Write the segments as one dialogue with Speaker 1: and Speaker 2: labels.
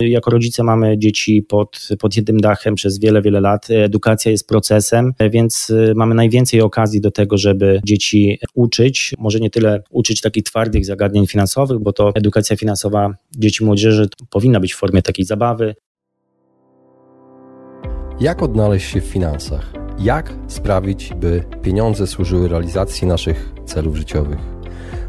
Speaker 1: Jako rodzice mamy dzieci pod, pod jednym dachem przez wiele, wiele lat. Edukacja jest procesem, więc mamy najwięcej okazji do tego, żeby dzieci uczyć. Może nie tyle uczyć takich twardych zagadnień finansowych, bo to edukacja finansowa dzieci młodzieży powinna być w formie takiej zabawy.
Speaker 2: Jak odnaleźć się w finansach? Jak sprawić, by pieniądze służyły realizacji naszych celów życiowych?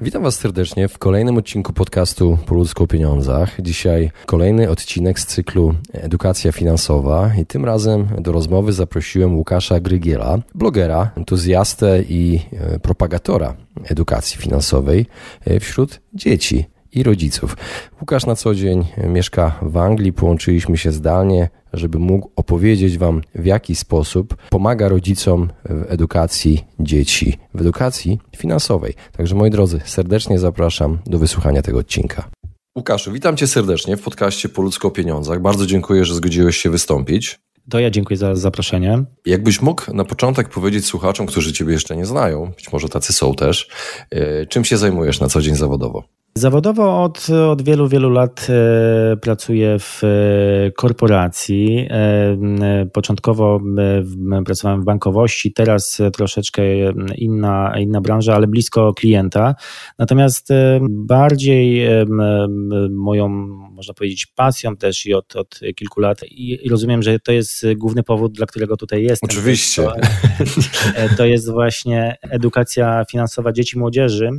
Speaker 2: Witam Was serdecznie w kolejnym odcinku podcastu Po ludzku o pieniądzach. Dzisiaj kolejny odcinek z cyklu Edukacja finansowa i tym razem do rozmowy zaprosiłem Łukasza Grygiela, blogera, entuzjastę i e, propagatora edukacji finansowej e, wśród dzieci i rodziców. Łukasz na co dzień mieszka w Anglii, połączyliśmy się zdalnie, żeby mógł opowiedzieć Wam, w jaki sposób pomaga rodzicom w edukacji dzieci, w edukacji finansowej. Także moi drodzy, serdecznie zapraszam do wysłuchania tego odcinka. Łukaszu, witam Cię serdecznie w podcaście Po ludzko o pieniądzach. Bardzo dziękuję, że zgodziłeś się wystąpić.
Speaker 1: To ja dziękuję za zaproszenie.
Speaker 2: Jakbyś mógł na początek powiedzieć słuchaczom, którzy Ciebie jeszcze nie znają, być może tacy są też, e, czym się zajmujesz na co dzień zawodowo?
Speaker 1: Zawodowo od, od wielu, wielu lat e, pracuję w e, korporacji. E, początkowo pracowałem w bankowości, teraz troszeczkę inna, inna branża, ale blisko klienta. Natomiast bardziej moją, można powiedzieć, pasją też i od, od kilku lat i, i rozumiem, że to jest główny powód, dla którego tutaj jestem.
Speaker 2: Oczywiście. To,
Speaker 1: to jest właśnie edukacja finansowa dzieci i młodzieży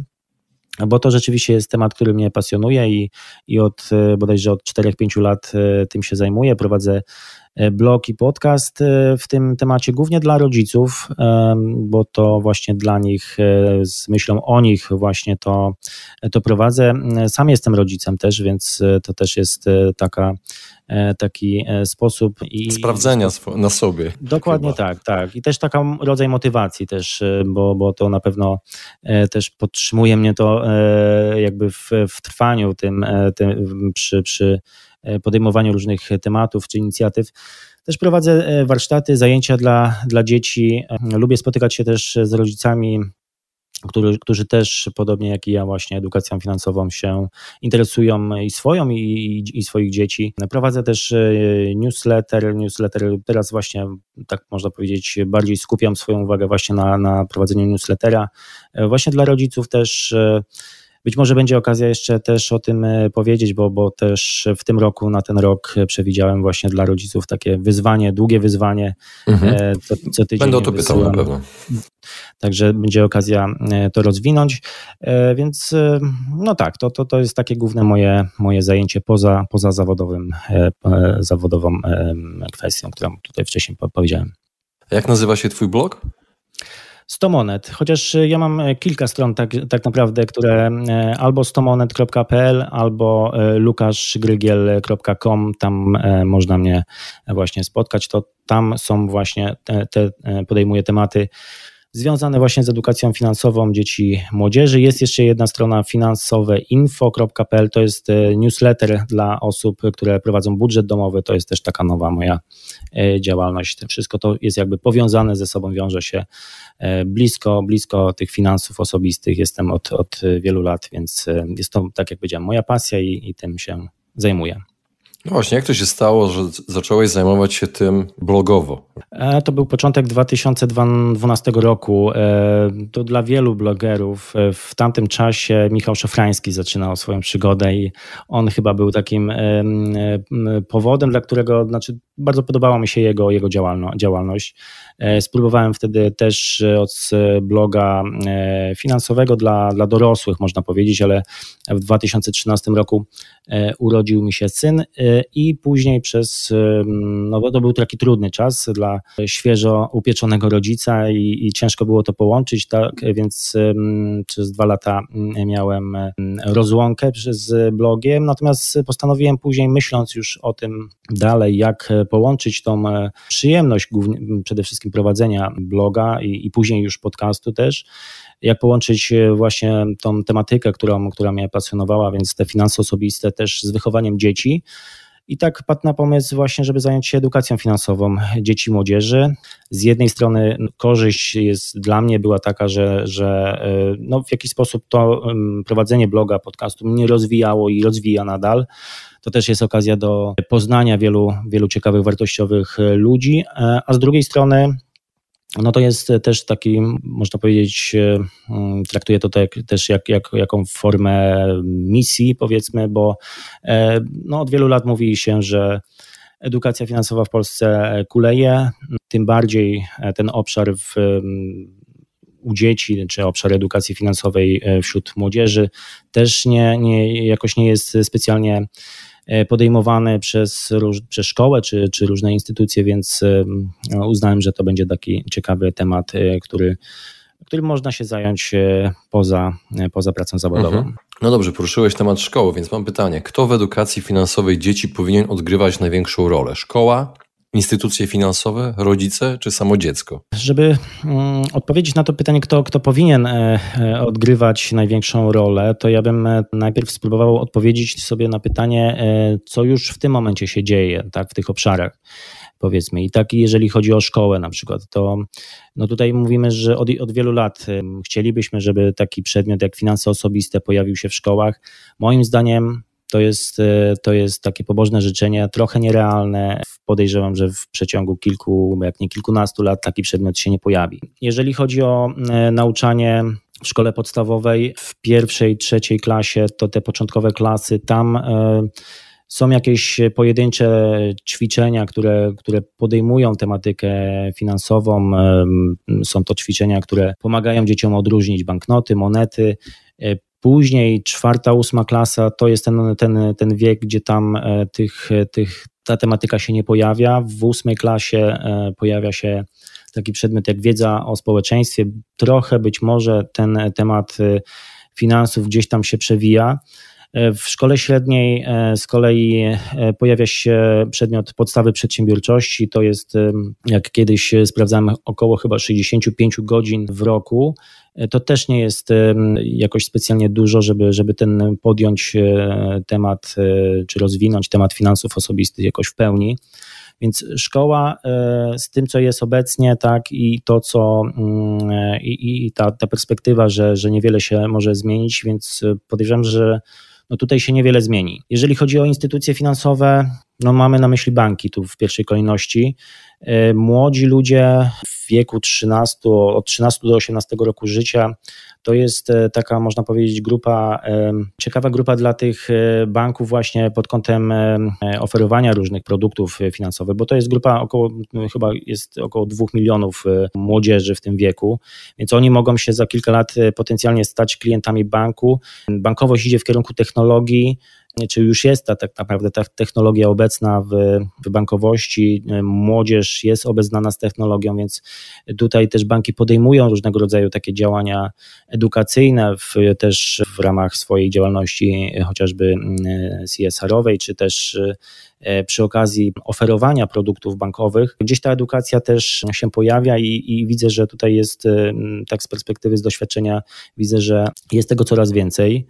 Speaker 1: bo to rzeczywiście jest temat, który mnie pasjonuje i, i od e, bodajże od 4-5 lat e, tym się zajmuję. Prowadzę e, blog i podcast w tym temacie, głównie dla rodziców, bo to właśnie dla nich, z myślą o nich właśnie to, to prowadzę. Sam jestem rodzicem też, więc to też jest taka taki e, sposób.
Speaker 2: I, Sprawdzenia na sobie.
Speaker 1: Dokładnie chyba. tak, tak. I też taka rodzaj motywacji też, e, bo, bo to na pewno też podtrzymuje mnie to jakby w, w trwaniu tym, tym przy, przy podejmowaniu różnych tematów czy inicjatyw. Też prowadzę warsztaty, zajęcia dla, dla dzieci. Lubię spotykać się też z rodzicami którzy, którzy też, podobnie jak i ja, właśnie edukacją finansową się interesują i swoją, i, i, i, swoich dzieci. Prowadzę też e, newsletter. Newsletter teraz właśnie, tak można powiedzieć, bardziej skupiam swoją uwagę właśnie na, na prowadzeniu newslettera. E, właśnie dla rodziców też e, być może będzie okazja jeszcze też o tym e, powiedzieć, bo, bo też w tym roku, na ten rok przewidziałem właśnie dla rodziców takie wyzwanie, długie wyzwanie. Mhm.
Speaker 2: E, co, co tydzień Będę o to pytał na pewno.
Speaker 1: Także będzie okazja e, to rozwinąć. Więc no tak, to, to, to jest takie główne moje, moje zajęcie poza, poza zawodowym, zawodową kwestią, którą tutaj wcześniej powiedziałem.
Speaker 2: Jak nazywa się Twój blog?
Speaker 1: 100 monet, chociaż ja mam e, kilka stron tak, tak naprawdę, które e, albo 100monet.pl, albo lukaszgrygiel.com, tam można mnie właśnie spotkać, to tam są właśnie te, te podejmuję tematy związane właśnie z edukacją finansową dzieci młodzieży. Jest jeszcze jedna strona finansoweinfo.pl, to jest e, newsletter dla osób, które prowadzą budżet domowy, to jest też taka nowa moja e, działalność. Wszystko to jest jakby powiązane ze sobą, wiąże się e, blisko, blisko tych finansów osobistych. Jestem od, od wielu lat, więc jest to, tak jak powiedziałem, moja pasja i, i tym się zajmuję.
Speaker 2: No właśnie, jak to się stało, że zacząłeś zajmować się tym blogowo?
Speaker 1: E, to był początek 2012 roku. E, to dla wielu blogerów e, w tamtym czasie Michał Szafrański zaczynał swoją przygodę i on chyba był takim powodem, dla którego, znaczy bardzo podobała mi się jego, jego działalność. Spróbowałem wtedy też od bloga finansowego dla, dla dorosłych, można powiedzieć, ale w 2013 roku urodził mi się syn i później przez, no bo to był taki trudny czas dla świeżo upieczonego rodzica i, i ciężko było to połączyć, tak, więc przez dwa lata miałem rozłąkę z blogiem, natomiast postanowiłem później, myśląc już o tym dalej, jak połączyć tą przyjemność głównie, przede wszystkim prowadzenia bloga i, i później już podcastu też, jak połączyć e, właśnie tą tematykę, którą, która mnie pasjonowała, więc te finanse osobiste też z wychowaniem dzieci. I tak padł na pomysł właśnie, żeby zająć się edukacją finansową dzieci i młodzieży. Z jednej strony korzyść jest dla mnie była taka, że, że e, no w jakiś sposób to prowadzenie bloga, podcastu mnie rozwijało i rozwija nadal. To też jest okazja do poznania wielu, wielu ciekawych, wartościowych e, ludzi, a z drugiej strony no to jest też taki, można powiedzieć, e, mm, traktuję to tak, też jak, jak, jaką formę misji, powiedzmy, bo e, no od wielu lat mówi się, że edukacja finansowa w Polsce kuleje, tym bardziej e, ten obszar w, u dzieci, czy obszar edukacji finansowej wśród młodzieży też nie, nie, jakoś nie jest specjalnie E, podejmowane przez, przez szkołę czy, czy różne instytucje, więc e, uznałem, że to będzie taki ciekawy temat, e, który którym można się zająć poza, poza pracą zawodową. Mhm.
Speaker 2: No dobrze, poruszyłeś temat szkoły, więc mam pytanie. Kto w edukacji finansowej dzieci powinien odgrywać największą rolę? Szkoła, Instytucje finansowe, rodzice czy samo dziecko?
Speaker 1: Żeby mm, odpowiedzieć na to pytanie, kto, kto powinien e, e, odgrywać największą rolę, to ja bym e, najpierw spróbował odpowiedzieć sobie na pytanie, co już w tym momencie się dzieje tak, w tych obszarach powiedzmy. I tak jeżeli chodzi o szkołę na przykład, to no tutaj mówimy, że od, od wielu lat chcielibyśmy, żeby taki przedmiot jak finanse osobiste pojawił się w szkołach. Moim zdaniem to jest, e, to jest takie pobożne życzenie, trochę nierealne. Podejrzewam, że w przeciągu kilku, jak nie kilkunastu lat taki przedmiot się nie pojawi. Jeżeli chodzi o e, nauczanie w szkole podstawowej w pierwszej, trzeciej klasie, to te początkowe klasy, tam e, są jakieś pojedyncze ćwiczenia, które, które podejmują tematykę finansową. Są to ćwiczenia, które pomagają dzieciom odróżnić banknoty, monety. Później czwarta, ósma klasa to jest ten, ten, ten wiek, gdzie tam e, tych, tych, ta tematyka się nie pojawia. W ósmej klasie e, pojawia się taki przedmiot jak wiedza o społeczeństwie. Trochę być może ten temat e, finansów gdzieś tam się przewija. W szkole średniej z kolei pojawia się przedmiot podstawy przedsiębiorczości. To jest, jak kiedyś sprawdzałem, około chyba 65 godzin w roku to też nie jest jakoś specjalnie dużo, żeby, żeby ten podjąć e, temat, e, czy rozwinąć temat finansów osobistych jakoś w pełni. Więc szkoła e, z tym, co jest obecnie, tak, i to, co mm, i, i ta, ta perspektywa, że, że niewiele się może zmienić, więc podejrzewam, że no tutaj się niewiele zmieni. Jeżeli chodzi o instytucje finansowe, no mamy na myśli banki tu w pierwszej kolejności. Młodzi ludzie w wieku 13, od 13 do 18 roku życia. To jest e, taka, można powiedzieć, grupa, ciekawa grupa dla tych e, banków właśnie pod kątem oferowania różnych produktów finansowych, bo to jest grupa około, chyba jest około 2 milionów e, młodzieży w tym wieku, więc oni mogą się za kilka lat potencjalnie stać klientami banku. Bankowość idzie w kierunku technologii, czy już jest ta tak naprawdę ta technologia obecna w, w bankowości, młodzież jest obeznana z technologią, więc tutaj też banki podejmują różnego rodzaju takie działania edukacyjne w, też w ramach swojej działalności chociażby mm, CSR-owej, czy też e, przy okazji oferowania produktów bankowych. Gdzieś ta edukacja też się pojawia i, i widzę, że tutaj jest, tak z perspektywy, z doświadczenia, widzę, że jest tego coraz więcej.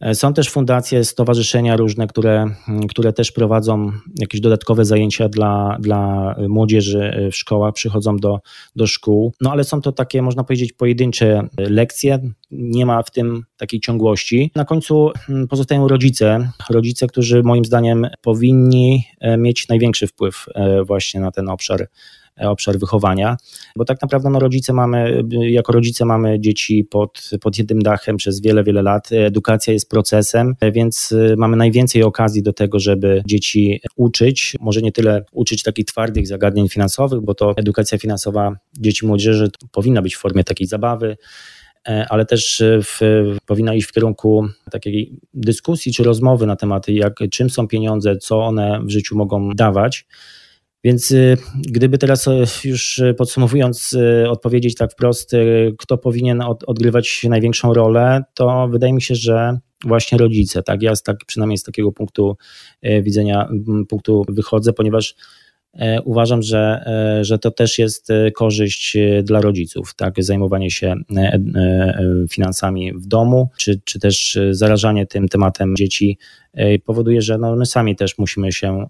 Speaker 1: E, są też fundacje, stowarzyszenia różne, które, które też prowadzą jakieś dodatkowe zajęcia dla, dla młodzieży e, w szkołach, przychodzą do, do szkół. No ale są to takie, można powiedzieć, pojedyncze lekcje, nie ma w tym takiej ciągłości. Na końcu pozostają rodzice, rodzice, którzy moim zdaniem powinni e, mieć największy wpływ właśnie na ten obszar E, obszar wychowania, bo tak naprawdę no, rodzice mamy, jako rodzice mamy dzieci pod, pod jednym dachem przez wiele, wiele lat. Edukacja jest procesem, więc e, mamy najwięcej okazji do tego, żeby dzieci uczyć, może nie tyle uczyć takich twardych zagadnień finansowych, bo to edukacja finansowa dzieci młodzieży powinna być w formie takiej zabawy, ale też w, powinna iść w kierunku takiej dyskusji czy rozmowy na temat, jak, czym są pieniądze, co one w życiu mogą dawać. Więc gdyby teraz już podsumowując, odpowiedzieć tak wprost, kto powinien odgrywać największą rolę, to wydaje mi się, że właśnie rodzice. Tak, ja z tak, przynajmniej z takiego punktu widzenia, punktu wychodzę, ponieważ E, uważam, że, e, że to też jest e, korzyść dla rodziców, tak, zajmowanie się finansami w domu, czy, czy też zarażanie tym tematem dzieci powoduje, że no my sami też musimy się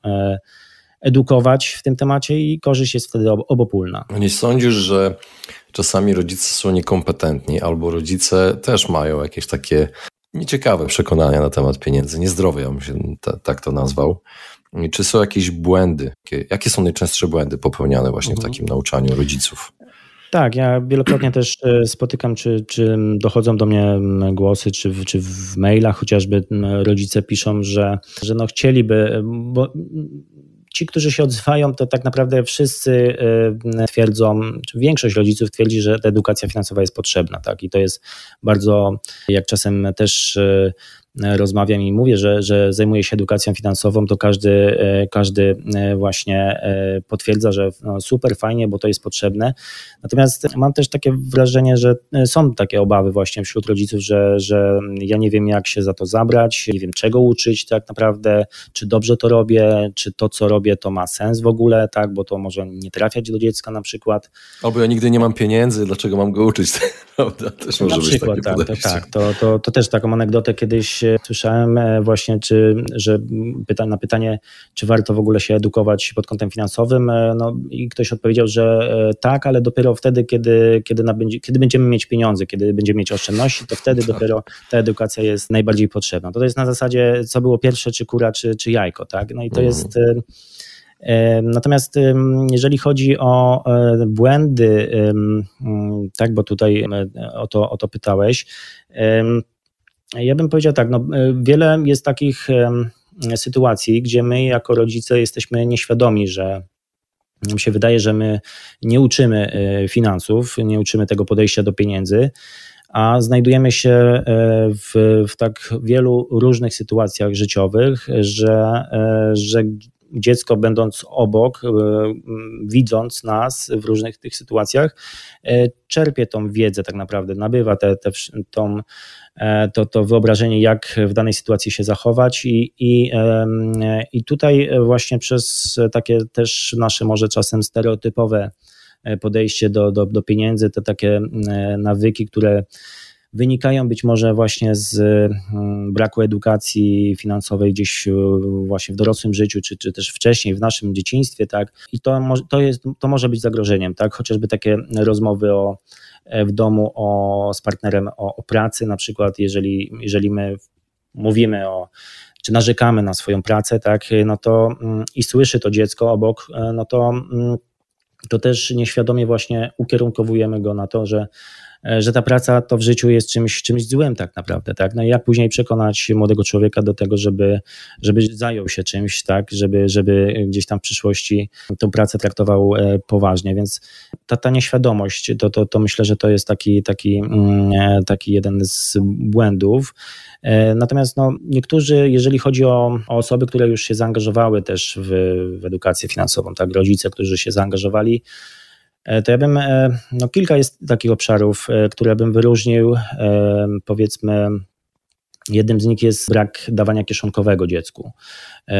Speaker 1: edukować w tym temacie i korzyść jest wtedy obopólna.
Speaker 2: Nie sądzisz, że czasami rodzice są niekompetentni albo rodzice też mają jakieś takie nieciekawe przekonania na temat pieniędzy, niezdrowe, ja bym się tak to nazwał. Czy są jakieś błędy? Jakie są najczęstsze błędy popełniane właśnie w mhm. takim nauczaniu rodziców?
Speaker 1: Tak, ja wielokrotnie też e, spotykam, czy, czy dochodzą do mnie głosy, czy, czy w mailach chociażby rodzice piszą, że, że no chcieliby, bo ci, którzy się odzywają, to tak naprawdę wszyscy e, twierdzą, czy większość rodziców twierdzi, że ta edukacja finansowa jest potrzebna, tak? I to jest bardzo, jak czasem też e, rozmawiam i mówię, że, że zajmuję się edukacją finansową, to każdy, e, każdy e, właśnie e, potwierdza, że no super, fajnie, bo to jest potrzebne. Natomiast mam też takie wrażenie, że są takie obawy właśnie wśród rodziców, że, że ja nie wiem, jak się za to zabrać, nie wiem, czego uczyć tak naprawdę, czy dobrze to robię, czy to, co robię, to ma sens w ogóle, tak, bo to może nie trafiać do dziecka na przykład.
Speaker 2: Albo ja nigdy nie mam pieniędzy, dlaczego mam go uczyć, prawda?
Speaker 1: Też może na przykład, tak, to, tak, to, to, to też taką anegdotę kiedyś słyszałem e, właśnie, czy, że pyta, na pytanie, czy warto w ogóle się edukować pod kątem finansowym, e, no i ktoś odpowiedział, że e, tak, ale dopiero wtedy, kiedy, kiedy, kiedy będziemy mieć pieniądze, kiedy będziemy mieć oszczędności, to wtedy tak. dopiero ta edukacja jest najbardziej potrzebna. To, to jest na zasadzie, co było pierwsze, czy kura, czy, czy jajko, tak? No i to mhm. jest... Natomiast jeżeli chodzi o błędy, tak, bo tutaj o to, o to pytałeś, ja bym powiedział tak, no, e, wiele jest takich sytuacji, gdzie my jako rodzice jesteśmy nieświadomi, że nam się wydaje, że my nie uczymy e, finansów, nie uczymy tego podejścia do pieniędzy, a znajdujemy się e, w, w tak wielu różnych sytuacjach życiowych, że, że dziecko będąc obok, widząc nas w różnych tych sytuacjach, czerpie tą wiedzę tak naprawdę, nabywa te, te, tą E, to, to wyobrażenie, jak w danej sytuacji się zachować i, i, i tutaj właśnie przez takie też nasze może czasem stereotypowe e, podejście do, do, do pieniędzy, te takie e, nawyki, które wynikają być może właśnie z braku edukacji finansowej gdzieś właśnie w dorosłym życiu, czy, czy też wcześniej w naszym dzieciństwie, tak? I to, to, jest, to może być zagrożeniem, tak? Chociażby takie rozmowy o w domu o, z partnerem o, o pracy, na przykład jeżeli, jeżeli my mówimy o czy narzekamy na swoją pracę, tak, no to mm, i słyszy to dziecko obok, e, no to, mm, to też nieświadomie właśnie ukierunkowujemy go na to, że E, że ta praca to w życiu jest czymś, czymś złym tak naprawdę, tak? No i jak później przekonać młodego człowieka do tego, żeby, żeby zajął się czymś, tak? Żeby, żeby gdzieś tam w przyszłości tą pracę traktował e, poważnie, więc ta, ta nieświadomość, to, to, to myślę, że to jest taki, taki, mm, e, taki jeden z błędów. Natomiast no, niektórzy, jeżeli chodzi o, o osoby, które już się zaangażowały też w, w edukację finansową, tak, rodzice, którzy się zaangażowali, E, to ja bym, e, no kilka jest takich obszarów, e, które bym wyróżnił, powiedzmy, Jednym z nich jest brak dawania kieszonkowego dziecku.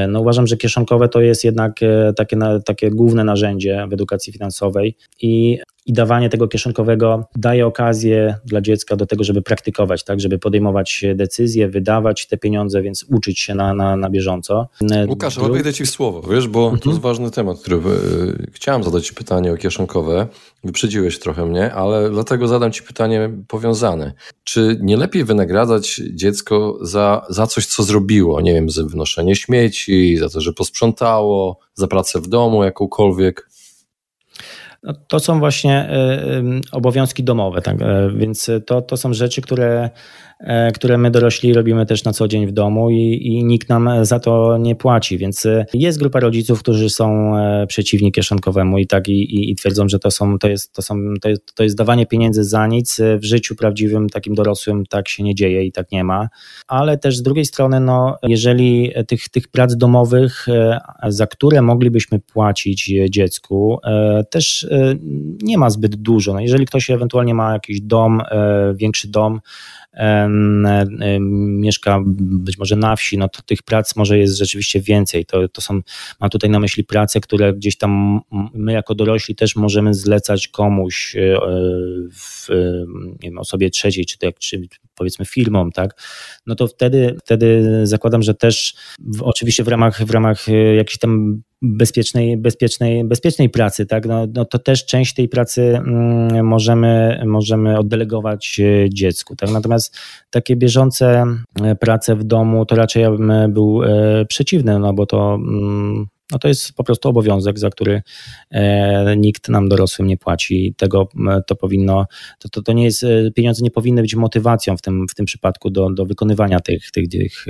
Speaker 1: No uważam, że kieszonkowe to jest jednak takie, takie główne narzędzie w edukacji finansowej i i dawanie tego kieszonkowego daje okazję dla dziecka do tego, żeby praktykować, tak, żeby podejmować decyzje, wydawać te pieniądze, więc uczyć się na, na, na bieżąco.
Speaker 2: Łukasz, ale wejdę Ci w słowo, wiesz, bo mhm. to jest ważny temat, który chciałem zadać Ci pytanie o kieszonkowe. Wyprzedziłeś trochę mnie, ale dlatego zadam Ci pytanie powiązane. Czy nie lepiej wynagradzać dziecko za, za coś, co zrobiło? Nie wiem, za wnoszenie śmieci, za to, że posprzątało, za pracę w domu jakąkolwiek?
Speaker 1: No, to są właśnie e, obowiązki domowe, tak? E, więc to, to są rzeczy, które które my dorośli robimy też na co dzień w domu i, i nikt nam za to nie płaci, więc e, jest grupa rodziców, którzy są przeciwni kieszonkowemu i tak i, i, i twierdzą, że to, są, to, jest, to, są, to, jest, to jest dawanie pieniędzy za nic. W życiu prawdziwym, takim dorosłym tak się nie dzieje i tak nie ma, ale też z drugiej strony, no, jeżeli tych, tych prac domowych, za które moglibyśmy płacić dziecku, też nie ma zbyt dużo. No, jeżeli ktoś ewentualnie ma jakiś dom, e, większy dom, mieszka być może na wsi, no to tych prac może jest rzeczywiście więcej. To, to są, mam tutaj na myśli prace, które gdzieś tam my jako dorośli też możemy zlecać komuś, e, w, nie wiem, osobie trzeciej, czy, tak, czy powiedzmy firmom, tak, no to wtedy, wtedy zakładam, że też w, oczywiście w ramach, w ramach e, jakichś tam bezpiecznej, bezpiecznej, bezpiecznej pracy, tak? No, no to też część tej pracy mm, możemy, możemy oddelegować e, dziecku. Tak? Natomiast takie bieżące e, prace w domu, to raczej ja bym był e, przeciwny, no bo to mm, no to jest po prostu obowiązek, za który nikt nam dorosłym nie płaci. Tego to powinno, to, to, to nie jest, pieniądze nie powinny być motywacją w tym, w tym przypadku do, do wykonywania tych, tych, tych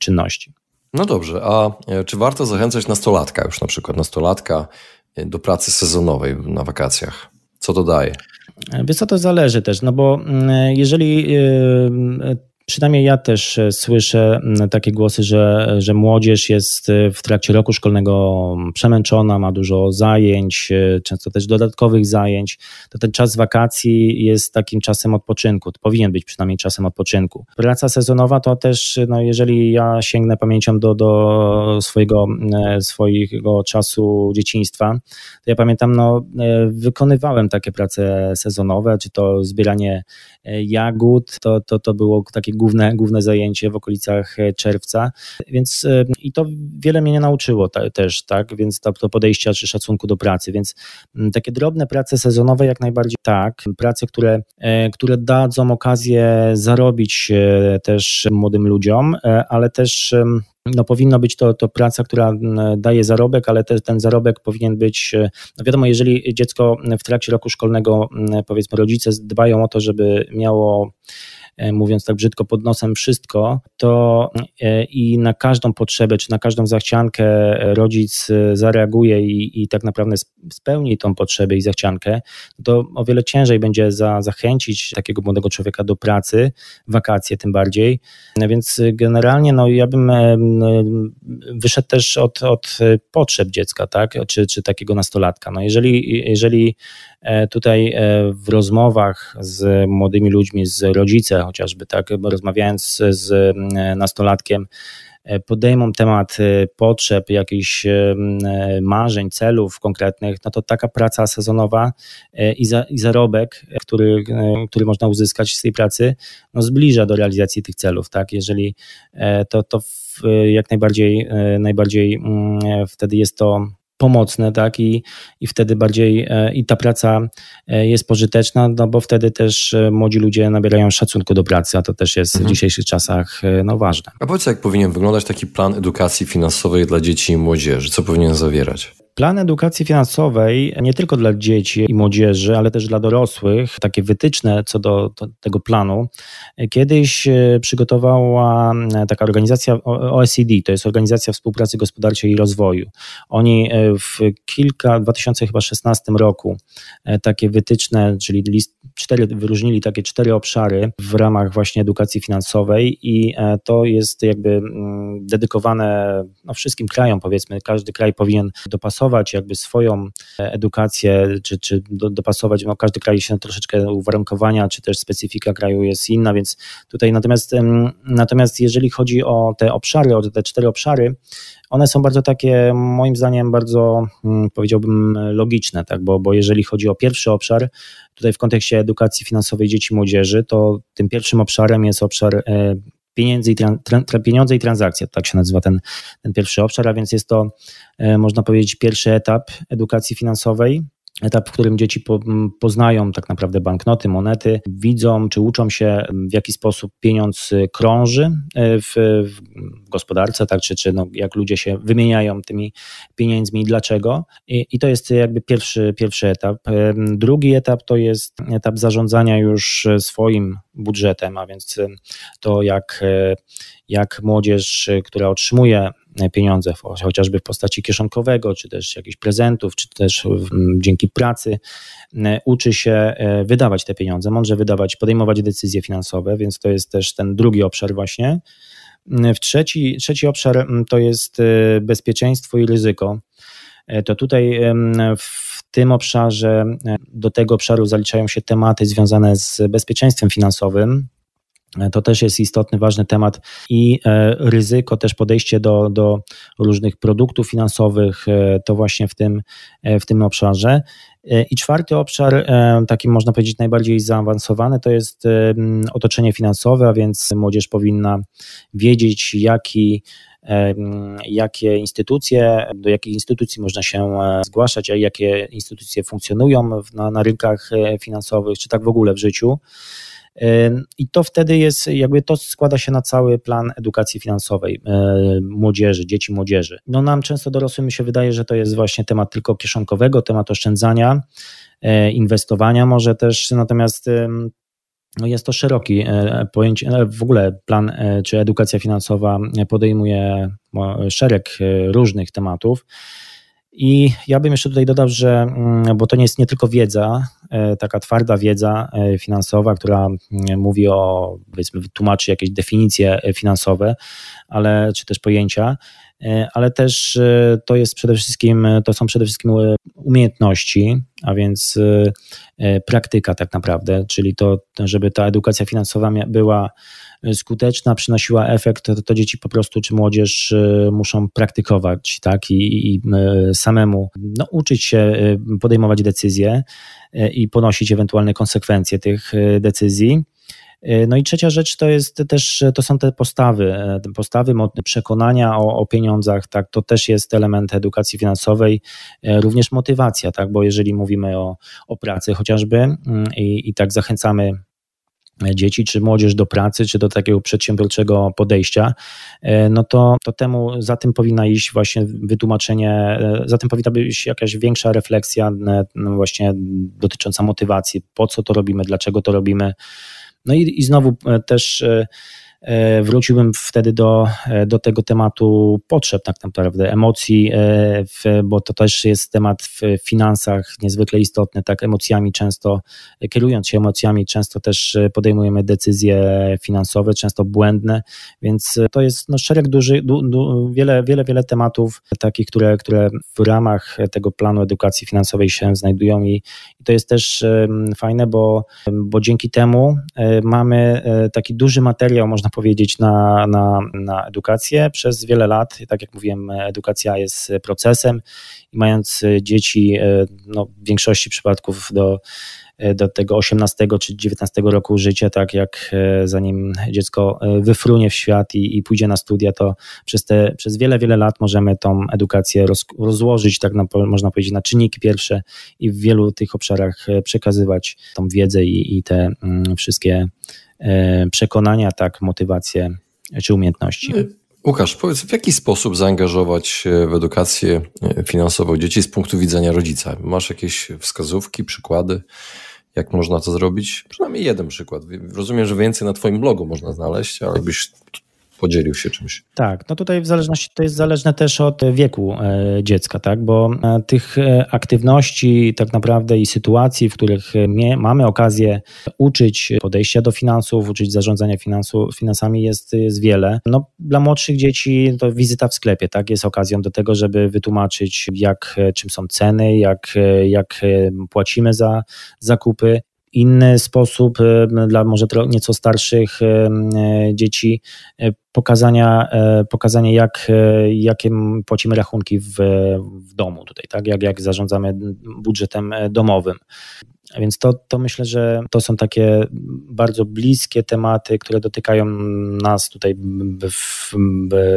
Speaker 1: czynności.
Speaker 2: No dobrze, a e, czy warto zachęcać nastolatka, już na przykład nastolatka, e, do pracy sezonowej na wakacjach? Co to daje?
Speaker 1: Wiesz co, to zależy też, no bo mm, jeżeli e, Przynajmniej ja też e, słyszę takie głosy, że, że młodzież jest e, w trakcie roku szkolnego przemęczona, ma dużo zajęć, e, często też dodatkowych zajęć. To ten czas wakacji jest takim czasem odpoczynku. To powinien być przynajmniej czasem odpoczynku. Praca sezonowa to też, no jeżeli ja sięgnę pamięcią do, do swojego, swojego czasu dzieciństwa, to ja pamiętam, no, wykonywałem takie prace sezonowe, czy to zbieranie jagód, to, to, to było takie główne, główne zajęcie w okolicach e, czerwca, więc e, i to wiele mnie nie nauczyło ta, też, tak, więc to, to podejścia czy szacunku do pracy, więc takie drobne prace sezonowe jak najbardziej tak, prace, które, e, które dadzą okazję zarobić też młodym ludziom, ale też no powinno być to, to praca, która daje zarobek, ale te, ten zarobek powinien być, no wiadomo, jeżeli dziecko w trakcie roku szkolnego, powiedzmy rodzice dbają o to, żeby miało mówiąc tak brzydko, pod nosem wszystko, to e, i na każdą potrzebę, czy na każdą zachciankę rodzic e, zareaguje i, i tak naprawdę spełni tą potrzebę i zachciankę, to o wiele ciężej będzie za, zachęcić takiego młodego człowieka do pracy, wakacje tym bardziej. Więc generalnie no, ja bym wyszedł też od, od potrzeb dziecka, tak? czy, czy takiego nastolatka. No jeżeli, jeżeli tutaj w rozmowach z młodymi ludźmi, z rodzicem, chociażby, tak, rozmawiając z mm, nastolatkiem, e, podejmą temat e, potrzeb, jakichś e, marzeń, celów konkretnych, no to taka praca sezonowa i, za, i zarobek, który, który można uzyskać z tej pracy, no zbliża do realizacji tych celów, tak? Jeżeli to, to jak najbardziej, najbardziej mm, wtedy jest to pomocne, tak, i, i wtedy bardziej e, i ta praca e, jest pożyteczna, no bo wtedy też e, młodzi ludzie nabierają szacunku do pracy, a to też jest mhm. w dzisiejszych czasach no, ważne.
Speaker 2: A powiedz, jak powinien wyglądać taki plan edukacji finansowej dla dzieci i młodzieży? Co powinien zawierać?
Speaker 1: Plan edukacji finansowej nie tylko dla dzieci i młodzieży, ale też dla dorosłych, takie wytyczne co do, tego planu, kiedyś e, przygotowała e, taka organizacja OECD, to jest Organizacja Współpracy Gospodarczej i Rozwoju. Oni e, w kilka, w 2016 roku takie wytyczne, czyli list, cztery, wyróżnili takie cztery obszary w ramach właśnie edukacji finansowej i to jest jakby mm, dedykowane no, wszystkim krajom, powiedzmy, każdy kraj powinien dopasować dopasować jakby swoją edukację, czy, czy do, dopasować, no każdy kraj się troszeczkę uwarunkowania, czy też specyfika kraju jest inna, więc tutaj natomiast, natomiast jeżeli chodzi o te obszary, o te cztery obszary, one są bardzo takie, moim zdaniem, bardzo mm, powiedziałbym logiczne, tak? bo, bo jeżeli chodzi o pierwszy obszar, tutaj w kontekście edukacji finansowej dzieci i młodzieży, to tym pierwszym obszarem jest obszar e, pieniędzy i, tra, tra, pieniądze i transakcje, tak się nazywa ten, ten pierwszy obszar, a więc jest to, e, można powiedzieć, pierwszy etap edukacji finansowej. Etap, w którym dzieci po, poznają tak naprawdę banknoty, monety, widzą czy uczą się, w jaki sposób pieniądz krąży w, w gospodarce, tak, czy, czy no, jak ludzie się wymieniają tymi pieniędzmi i dlaczego. I, I, to jest jakby pierwszy, pierwszy etap. Drugi etap to jest etap zarządzania już swoim budżetem, a więc to jak, jak młodzież, która otrzymuje pieniądze, chociażby w postaci kieszonkowego, czy też jakichś prezentów, czy też dzięki pracy, uczy się e, wydawać te pieniądze, mądrze wydawać, podejmować decyzje finansowe, więc to jest też ten drugi obszar właśnie. W trzeci, trzeci obszar to jest e, bezpieczeństwo i ryzyko. E, to tutaj w tym obszarze, do tego obszaru zaliczają się tematy związane z bezpieczeństwem finansowym, to też jest istotny, ważny temat i e, ryzyko, też podejście do, do różnych produktów finansowych, e, to właśnie w tym, e, w tym obszarze. I czwarty obszar, taki można powiedzieć najbardziej zaawansowany, to jest otoczenie finansowe, a więc młodzież powinna wiedzieć, jaki jakie instytucje, do jakich instytucji można się zgłaszać, a jakie instytucje funkcjonują na, na rynkach finansowych, czy tak w ogóle w życiu. I to wtedy jest, jakby to składa się na cały plan edukacji finansowej młodzieży, dzieci młodzieży. No nam często dorosłym się wydaje, że to jest właśnie temat tylko kieszonkowego, temat oszczędzania, e, inwestowania może też, natomiast no jest to szeroki e, pojęcie, e, w ogóle plan czy edukacja finansowa podejmuje szereg różnych tematów. I ja bym jeszcze tutaj dodał, że, mm, bo to nie jest nie tylko wiedza, e, taka twarda wiedza e, finansowa, która mm, mówi o, powiedzmy, tłumaczy jakieś definicje e, finansowe, ale czy też pojęcia, ale też to jest przede wszystkim, to są przede wszystkim umiejętności, a więc praktyka tak naprawdę, czyli to, żeby ta edukacja finansowa była skuteczna, przynosiła efekt, to, to dzieci po prostu czy młodzież y, muszą praktykować, tak, i, i y, samemu no, uczyć się y, podejmować decyzje i ponosić ewentualne konsekwencje tych decyzji. No i trzecia rzecz to jest też, to są te postawy, te postawy, przekonania o, o, pieniądzach, tak, to też jest element edukacji finansowej, również motywacja, tak, bo jeżeli mówimy o, o pracy chociażby mm, i, i tak zachęcamy dzieci, czy młodzież do pracy, czy do takiego przedsiębiorczego podejścia, e, no to, to temu, za tym powinna iść właśnie wytłumaczenie, e, za tym powinna być jakaś większa refleksja e, no właśnie dotycząca motywacji, po co to robimy, dlaczego to robimy. No i, i znowu też E, wróciłbym wtedy do, e, do tego tematu potrzeb, tak naprawdę, emocji, e, bo to też jest temat w finansach niezwykle istotny, tak, emocjami często, kierując się emocjami, często też podejmujemy decyzje finansowe, często błędne, więc to jest no, szereg duży, du, du, wiele, wiele, wiele tematów takich, które, które w ramach tego planu edukacji finansowej się znajdują i, i to jest też fajne, bo, bo dzięki temu mamy taki duży materiał, można powiedzieć, na, na, na edukację przez wiele lat. Tak jak mówiłem, edukacja jest procesem i mając dzieci no, w większości przypadków do do tego 18 czy 19 roku życia, tak jak zanim dziecko wyfrunie w świat i, i pójdzie na studia, to przez, te, przez wiele, wiele lat możemy tą edukację roz, rozłożyć, tak na, można powiedzieć, na czynniki pierwsze i w wielu tych obszarach przekazywać tą wiedzę i, i te mm, wszystkie E, przekonania, tak, motywacje czy umiejętności. E,
Speaker 2: Łukasz, powiedz, w jaki sposób zaangażować się w edukację e, finansową dzieci z punktu widzenia rodzica? Masz jakieś wskazówki, przykłady, jak można to zrobić? Przynajmniej jeden przykład. Rozumiem, że więcej na Twoim blogu można znaleźć, ale byś podzielił się czymś.
Speaker 1: Tak, no tutaj w zależności to jest zależne też od wieku e, dziecka, tak, bo e, tych e, aktywności tak naprawdę i sytuacji, w których mamy okazję uczyć podejścia do finansów, uczyć zarządzania finansu, finansami jest, jest wiele. No, dla młodszych dzieci to wizyta w sklepie, tak, jest okazją do tego, żeby wytłumaczyć jak, czym są ceny, jak, jak płacimy za zakupy, inny sposób dla może nieco starszych dzieci pokazania, e, pokazania jak, e, jakie płacimy rachunki w, w domu tutaj, tak? jak, jak zarządzamy budżetem e, domowym. Więc to, to myślę, że to są takie bardzo bliskie tematy, które dotykają nas tutaj w,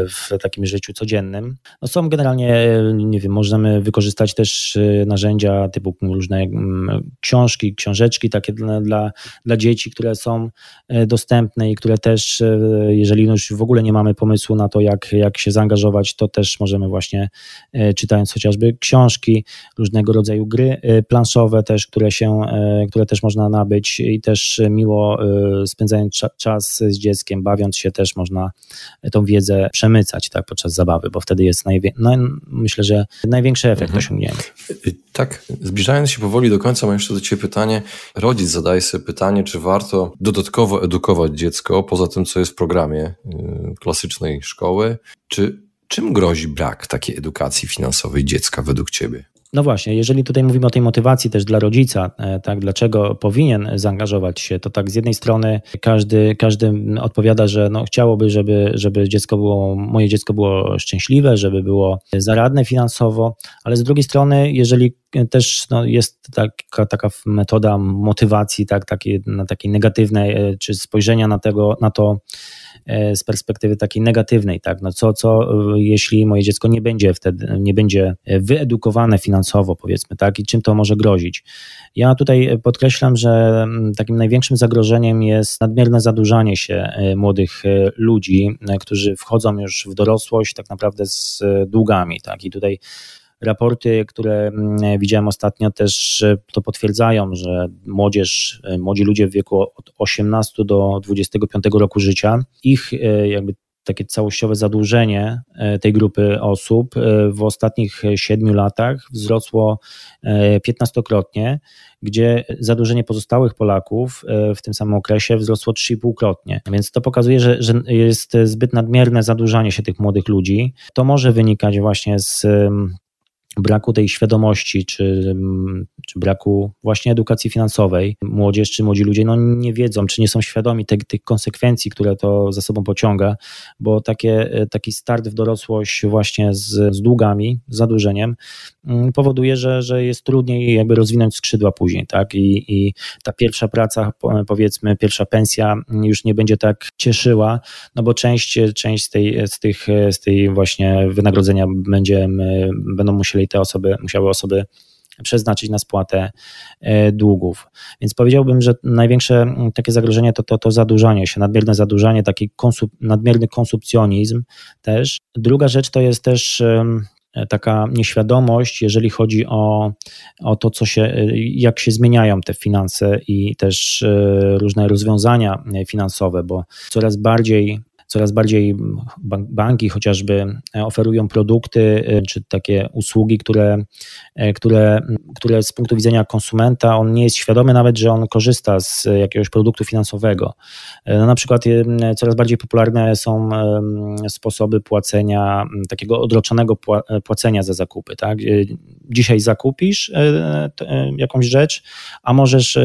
Speaker 1: w takim życiu codziennym. No są generalnie, nie wiem, możemy wykorzystać też narzędzia typu różne mm, książki, książeczki takie dla, dla, dla dzieci, które są dostępne i które też, jeżeli już w ogóle nie mamy pomysłu na to, jak, jak się zaangażować, to też możemy właśnie czytając chociażby książki, różnego rodzaju gry planszowe też, które się E, które też można nabyć i też miło e, spędzając czas z dzieckiem, bawiąc się też można tą wiedzę przemycać tak, podczas zabawy, bo wtedy jest najwie- no, myślę, że największy efekt mhm. osiągniemy.
Speaker 2: Tak, zbliżając się powoli do końca, mam jeszcze do Ciebie pytanie. Rodzic zadaje sobie pytanie, czy warto dodatkowo edukować dziecko, poza tym, co jest w programie klasycznej szkoły, czy Czym grozi brak takiej edukacji finansowej dziecka według Ciebie?
Speaker 1: No właśnie, jeżeli tutaj mówimy o tej motywacji też dla rodzica, e, tak, dlaczego powinien zaangażować się, to tak z jednej strony każdy, każdy odpowiada, że no chciałoby, żeby, żeby dziecko było, moje dziecko było szczęśliwe, żeby było zaradne finansowo, ale z drugiej strony, jeżeli też no, jest taka, taka metoda motywacji, tak, takiej, na takiej negatywnej, e, czy spojrzenia na, tego, na to, z perspektywy takiej negatywnej, tak? No co, co e, jeśli moje dziecko nie będzie wtedy, nie będzie wyedukowane finansowo, powiedzmy, tak? I czym to może grozić? Ja tutaj podkreślam, że mm, takim największym zagrożeniem jest nadmierne zadłużanie się e, młodych ludzi, którzy wchodzą już w dorosłość tak naprawdę z długami, tak? I tutaj Raporty, które mm, widziałem ostatnio też to potwierdzają, że młodzież, e, młodzi ludzie w wieku od 18 do 25 roku życia, ich e, jakby takie całościowe zadłużenie e, tej grupy osób w ostatnich siedmiu latach wzrosło piętnastokrotnie, gdzie zadłużenie pozostałych Polaków w tym samym okresie wzrosło 3,5-krotnie. Więc to pokazuje, że, że jest zbyt nadmierne zadłużanie się tych młodych ludzi. To może wynikać właśnie z braku tej świadomości, czy, czy braku właśnie edukacji finansowej. Młodzież czy młodzi ludzie no, nie wiedzą, czy nie są świadomi te, tych konsekwencji, które to za sobą pociąga, bo takie, taki start w dorosłość właśnie z, z długami, z zadłużeniem mm, powoduje, że, że jest trudniej jakby rozwinąć skrzydła później, tak? I, I ta pierwsza praca, powiedzmy, pierwsza pensja już nie będzie tak cieszyła, no bo część, część z, tej, z, tych, z tej właśnie wynagrodzenia będzie, będą musieli te osoby, musiały osoby przeznaczyć na spłatę e, długów. Więc powiedziałbym, że największe takie zagrożenie to, to, to zadłużanie się, nadmierne zadłużanie, taki konsup, nadmierny konsumpcjonizm też. Druga rzecz to jest też taka nieświadomość, jeżeli chodzi o, o to, co się, jak się zmieniają te finanse i też e, różne rozwiązania finansowe, bo coraz bardziej coraz bardziej banki chociażby e, oferują produkty e, czy takie usługi, które, e, które, które z punktu widzenia konsumenta on nie jest świadomy nawet, że on korzysta z jakiegoś produktu finansowego. No na przykład coraz bardziej popularne są sposoby płacenia, takiego odroczonego płacenia za zakupy. Tak? Dzisiaj zakupisz jakąś rzecz, a możesz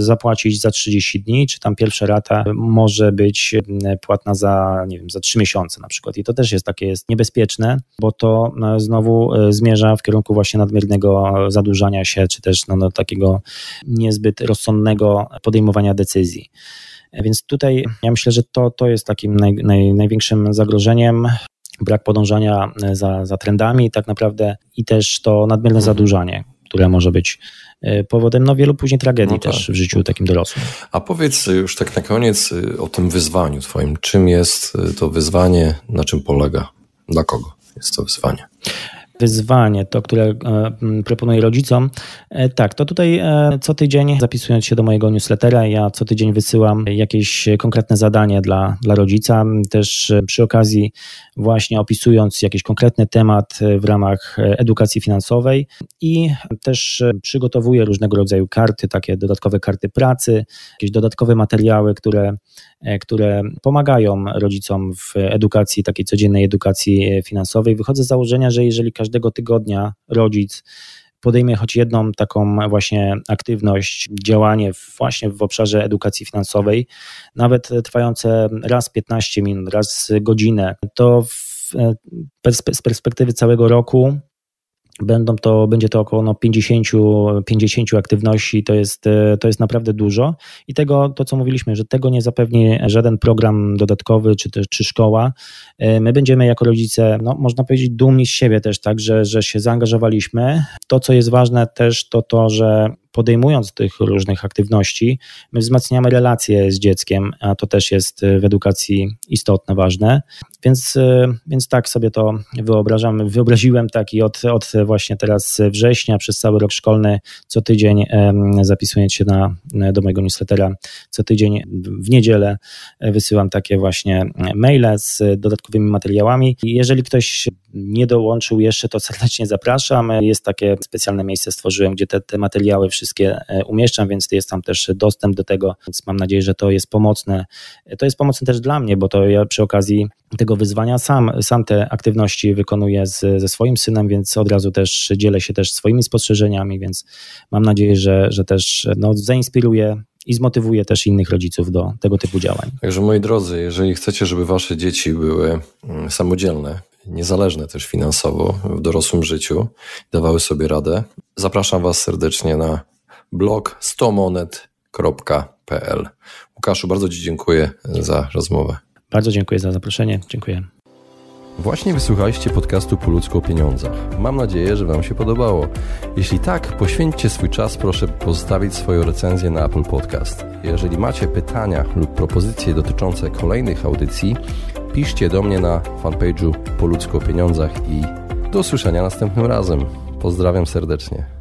Speaker 1: zapłacić za 30 dni, czy tam pierwsza rata może być płatna za, nie wiem, za trzy miesiące na przykład. I to też jest takie jest niebezpieczne, bo to e, znowu e, zmierza w kierunku właśnie nadmiernego zadłużania się, czy też no, no, takiego niezbyt rozsądnego podejmowania decyzji. E, więc tutaj ja myślę, że to, to jest takim naj, naj, największym zagrożeniem brak podążania za, za trendami tak naprawdę i też to nadmierne mhm. zadłużanie, które może być E, powodem no, wielu później tragedii no tak. też w życiu takim dorosłym.
Speaker 2: A powiedz już tak na koniec y, o tym wyzwaniu twoim. Czym jest to wyzwanie, na czym polega? Dla kogo jest to wyzwanie?
Speaker 1: Wyzwanie, to które e, proponuję rodzicom, e, tak, to tutaj e, co tydzień zapisując się do mojego newslettera, ja co tydzień wysyłam jakieś konkretne zadanie dla, dla rodzica, też przy okazji właśnie opisując jakiś konkretny temat w ramach edukacji finansowej. I też przygotowuję różnego rodzaju karty, takie dodatkowe karty pracy, jakieś dodatkowe materiały, które które pomagają rodzicom w edukacji, takiej codziennej edukacji finansowej. Wychodzę z założenia, że jeżeli każdego tygodnia rodzic podejmie choć jedną taką właśnie aktywność, działanie właśnie w obszarze edukacji finansowej, nawet trwające raz 15 minut, raz godzinę, to w, z perspektywy całego roku Będą to, będzie to około no 50, 50 aktywności, to jest, to jest naprawdę dużo i tego, to co mówiliśmy, że tego nie zapewni żaden program dodatkowy czy też czy szkoła. My będziemy jako rodzice, no, można powiedzieć, dumni z siebie też, tak, że, że się zaangażowaliśmy. To, co jest ważne też, to to, że podejmując tych różnych aktywności, my wzmacniamy relacje z dzieckiem, a to też jest w edukacji istotne, ważne. Więc, więc tak sobie to wyobrażam, wyobraziłem tak i od, od właśnie teraz września przez cały rok szkolny co tydzień zapisując się na, do mojego newslettera, co tydzień w niedzielę wysyłam takie właśnie maile z dodatkowymi materiałami. Jeżeli ktoś nie dołączył jeszcze, to serdecznie zapraszam. Jest takie specjalne miejsce stworzyłem, gdzie te, te materiały wszystkie e, umieszczam, więc jest tam też dostęp do tego, więc mam nadzieję, że to jest pomocne. To jest pomocne też dla mnie, bo to ja przy okazji tego wyzwania sam, sam te aktywności wykonuję z, ze swoim synem, więc od razu też dzielę się też swoimi spostrzeżeniami, więc mam nadzieję, że, że też no, zainspiruję i zmotywuje też innych rodziców do tego typu działań.
Speaker 2: Także moi drodzy, jeżeli chcecie, żeby wasze dzieci były mm, samodzielne, niezależne też finansowo w dorosłym życiu, dawały sobie radę, zapraszam was serdecznie na blog 100monet.pl. Łukaszu, bardzo Ci dziękuję za rozmowę.
Speaker 1: Bardzo dziękuję za zaproszenie. Dziękuję.
Speaker 2: Właśnie wysłuchaliście podcastu Po ludzku o pieniądzach. Mam nadzieję, że Wam się podobało. Jeśli tak, poświęćcie swój czas, proszę pozostawić swoją recenzję na Apple Podcast. Jeżeli macie pytania lub propozycje dotyczące kolejnych audycji, piszcie do mnie na fanpage'u Po ludzku o pieniądzach i do usłyszenia następnym razem. Pozdrawiam serdecznie.